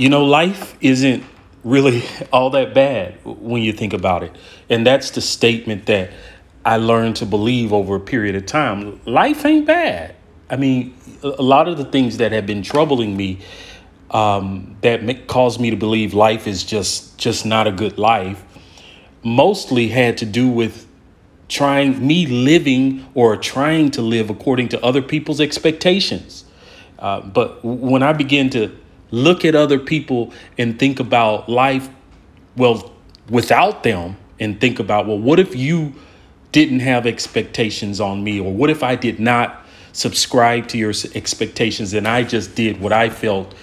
you know, life isn't really all that bad when you think about it. And that's the statement that I learned to believe over a period of time. Life ain't bad. I mean, a lot of the things that have been troubling me um, that make, caused me to believe life is just just not a good life mostly had to do with trying me living or trying to live according to other people's expectations. Uh, but when I begin to look at other people and think about life, well, without them, and think about, well, what if you didn't have expectations on me? Or what if I did not subscribe to your expectations and I just did what I felt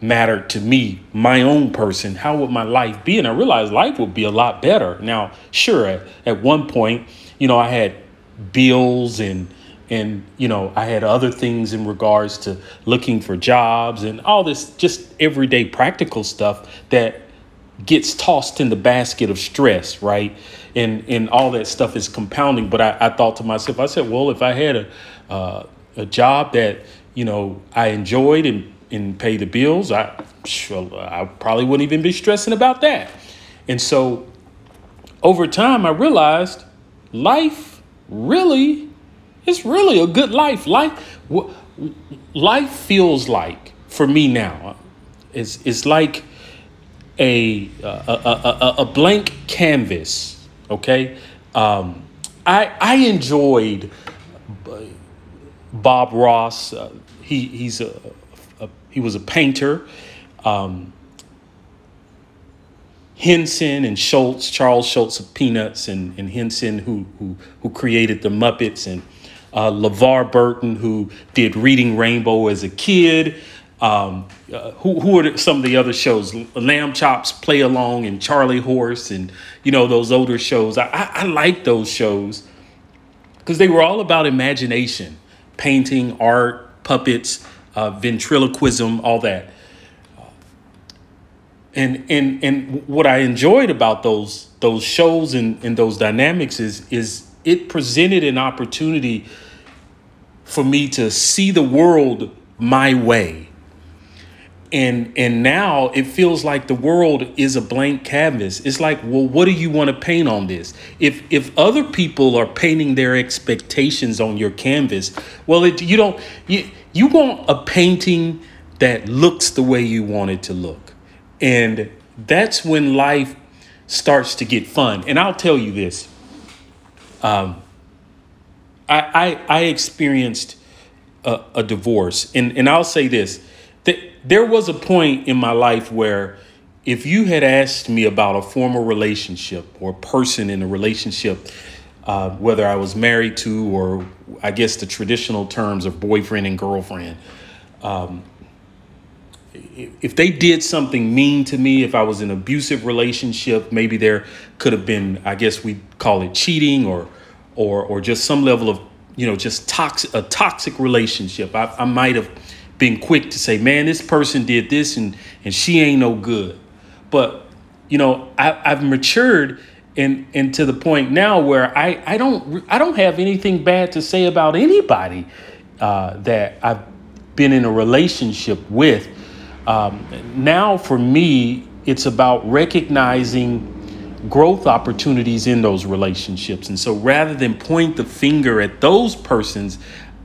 mattered to me, my own person? How would my life be? And I realized life would be a lot better. Now, sure, at, at one point, you know, I had bills and and you know i had other things in regards to looking for jobs and all this just everyday practical stuff that gets tossed in the basket of stress right? And and all that stuff is compounding. But i, I thought to myself i said well if i had a uh, a job that you know i enjoyed and and pay the bills i i probably wouldn't even be stressing about that. And so over time i realized life really it's really a good life. Life, life feels like for me now, is is like a a, a, a blank canvas. Okay, um, I I enjoyed Bob Ross. Uh, he he's a, a, he was a painter. Um, Henson and Schulz, Charles Schulz of Peanuts, and, and Henson, who, who, who created the Muppets, and uh, LeVar Burton, who did Reading Rainbow as a kid. Um, uh, who, who are some of the other shows? Lamb Chop's, Play Along, and Charlie Horse, and you know those older shows. I, I, I like those shows because they were all about imagination, painting, art, puppets, uh, ventriloquism, all that. And and and what I enjoyed about those those shows and, and those dynamics is is it presented an opportunity for me to see the world my way. And and now it feels like the world is a blank canvas. It's like, well, what do you want to paint on this? If if other people are painting their expectations on your canvas, well, it, you don't you you want a painting that looks the way you want it to look. And that's when life starts to get fun. And I'll tell you this. Um, I, I, I experienced a, a, divorce, and, and I'll say this that there was a point in my life where if you had asked me about a former relationship or person in a relationship, uh, whether I was married to or I guess the traditional terms of boyfriend and girlfriend, um, if they did something mean to me, if I was in an abusive relationship, maybe there could have been, I guess we call it cheating or or or just some level of you know just toxic a toxic relationship. I, I might have been quick to say man this person did this and and she ain't no good. But you know I, i've matured and and to the point now where i i don't i don't have anything bad to say about anybody uh, that i've been in a relationship with. Um, now for me it's about recognizing growth opportunities in those relationships. And so rather than point the finger at those persons,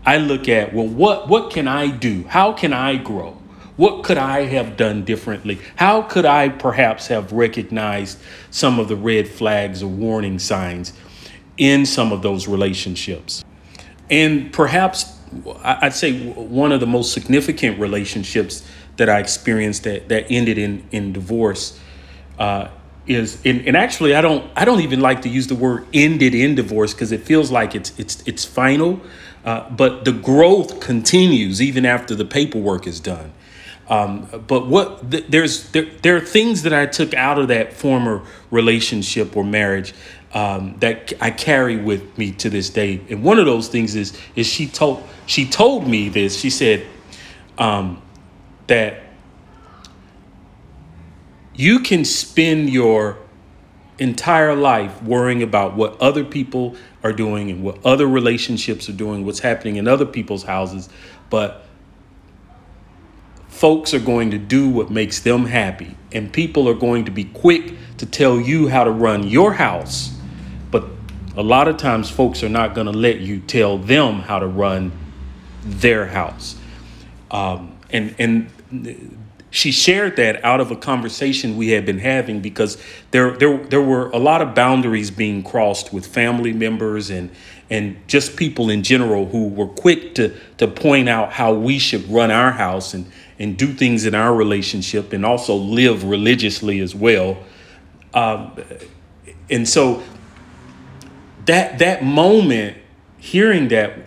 I look at, well, what, what can I do? How can I grow? What could I have done differently? How could I perhaps have recognized some of the red flags or warning signs in some of those relationships? And perhaps I'd say one of the most significant relationships that I experienced that, that ended in, in divorce uh, is and, and actually I don't I don't even like to use the word ended in divorce because it feels like it's it's it's final, uh, but the growth continues even after the paperwork is done. Um, but what th- there's there, there are things that I took out of that former relationship or marriage um, that I carry with me to this day. And one of those things is is she told she told me this. She said um, that you can spend your entire life worrying about what other people are doing and what other relationships are doing, what's happening in other people's houses, but folks are going to do what makes them happy, and people are going to be quick to tell you how to run your house. But a lot of times, folks are not going to let you tell them how to run their house. Um, and and she shared that out of a conversation we had been having because there there there were a lot of boundaries being crossed with family members and and just people in general who were quick to to point out how we should run our house and and do things in our relationship and also live religiously as well. Um, and so that that moment hearing that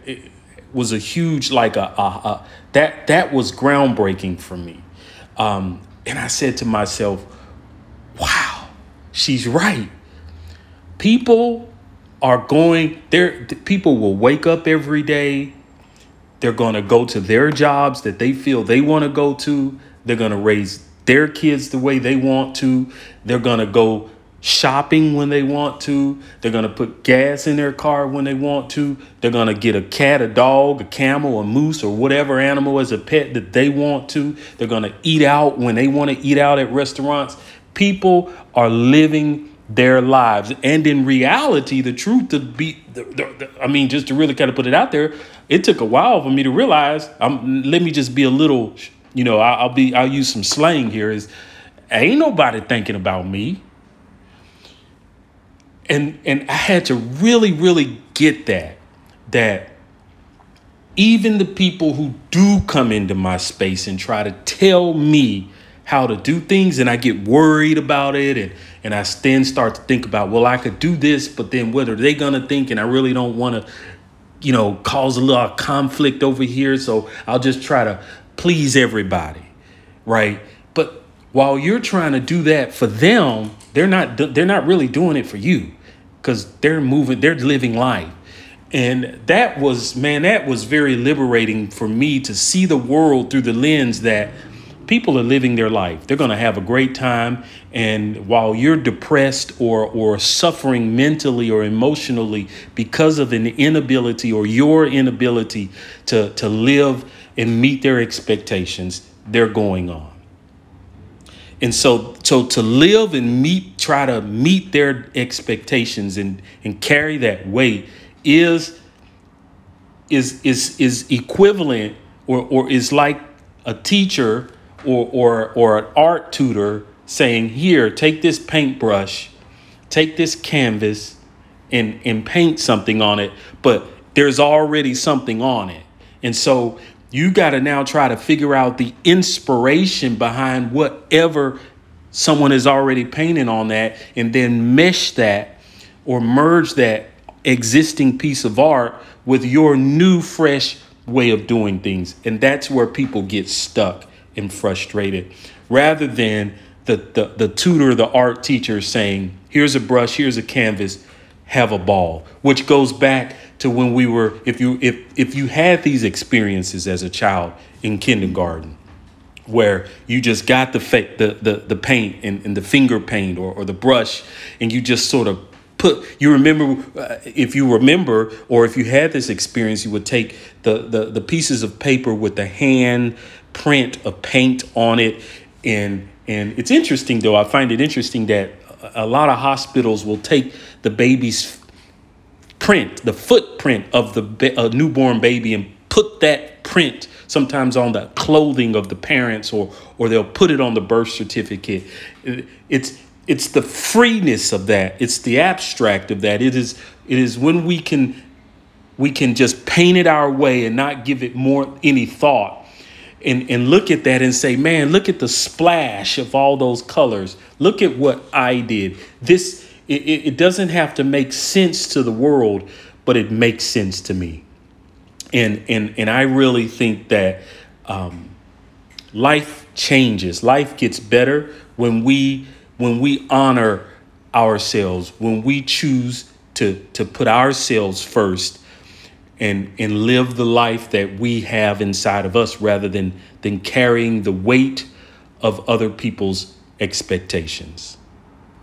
was a huge like a, a, a that that was groundbreaking for me um, and I said to myself, wow, she's right. People are going there, people will wake up every day. They're going to go to their jobs that they feel they want to go to. They're going to raise their kids the way they want to. They're going to go shopping when they want to. They're going to put gas in their car when they want to. They're going to get a cat, a dog, a camel, a moose, or whatever animal as a pet that they want to. They're going to eat out when they want to eat out at restaurants. People are living their lives. And in reality, the truth to be, the, the, the, I mean, just to really kind of put it out there, it took a while for me to realize. I'm, let me just be a little, you know, I'll, I'll be, I'll use some slang here. Is ain't nobody thinking about me and and I had to really really get that that even the people who do come into my space and try to tell me how to do things and I get worried about it and and I then start to think about well I could do this but then what are they going to think? And I really don't want to you know cause a lot of conflict over here so I'll just try to please everybody right? But while you're trying to do that for them they're not they're not really doing it for you because they're moving they're living life. And that was man that was very liberating for me to see the world through the lens that people are living their life. They're going to have a great time and while you're depressed or or suffering mentally or emotionally because of an inability or your inability to to live and meet their expectations they're going on and so so to live and meet try to meet their expectations and and carry that weight is is is is equivalent or or is like a teacher or or or an art tutor saying here take this paintbrush take this canvas and and paint something on it. But there's already something on it. And so you got to now try to figure out the inspiration behind whatever someone is already painting on that and then mesh that or merge that existing piece of art with your new fresh way of doing things. And that's where people get stuck and frustrated. Rather than the, the, the tutor the art teacher saying here's a brush here's a canvas have a ball which goes back to when we were if you if if you had these experiences as a child in kindergarten where you just got the fa- the, the the paint and, and the finger paint or, or the brush and you just sort of put you remember uh, if you remember or if you had this experience you would take the, the the pieces of paper with the hand print of paint on it and and it's interesting though i find it interesting that a lot of hospitals will take the baby's print, the footprint of the a newborn baby, and put that print sometimes on the clothing of the parents, or or they'll put it on the birth certificate. It's it's the freeness of that. It's the abstract of that. It is it is when we can we can just paint it our way and not give it more any thought and, and look at that and say, man, look at the splash of all those colors. Look at what I did. This it, it doesn't have to make sense to the world, but it makes sense to me. And and and I really think that um, life changes. Life gets better when we when we honor ourselves, when we choose to to put ourselves first and and live the life that we have inside of us rather than than carrying the weight of other people's expectations.